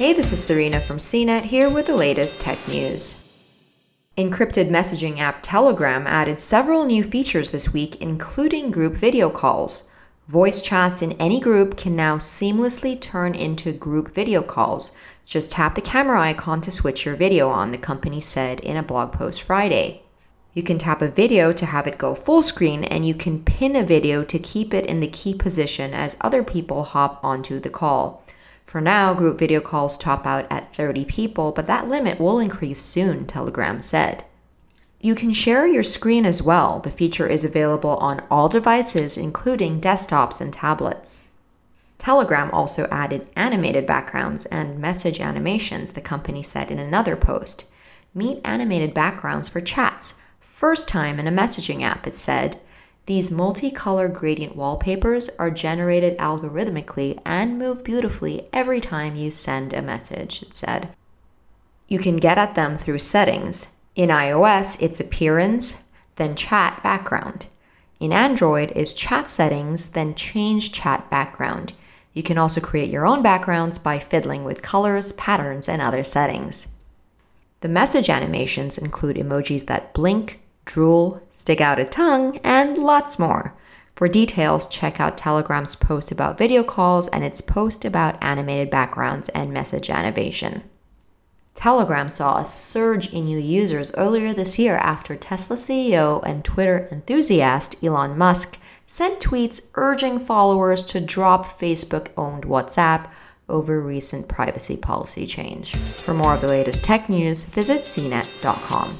Hey, this is Serena from CNET here with the latest tech news. Encrypted messaging app Telegram added several new features this week, including group video calls. Voice chats in any group can now seamlessly turn into group video calls. Just tap the camera icon to switch your video on, the company said in a blog post Friday. You can tap a video to have it go full screen, and you can pin a video to keep it in the key position as other people hop onto the call. For now, group video calls top out at 30 people, but that limit will increase soon, Telegram said. You can share your screen as well. The feature is available on all devices, including desktops and tablets. Telegram also added animated backgrounds and message animations, the company said in another post. Meet animated backgrounds for chats. First time in a messaging app, it said. These multicolor gradient wallpapers are generated algorithmically and move beautifully every time you send a message, it said. You can get at them through settings. In iOS, it's appearance, then chat background. In Android, is chat settings, then change chat background. You can also create your own backgrounds by fiddling with colors, patterns, and other settings. The message animations include emojis that blink, drool, stick out a tongue, and lots more. For details, check out Telegram's post about video calls and its post about animated backgrounds and message animation. Telegram saw a surge in new users earlier this year after Tesla CEO and Twitter enthusiast Elon Musk sent tweets urging followers to drop Facebook owned WhatsApp over recent privacy policy change. For more of the latest tech news, visit cnet.com.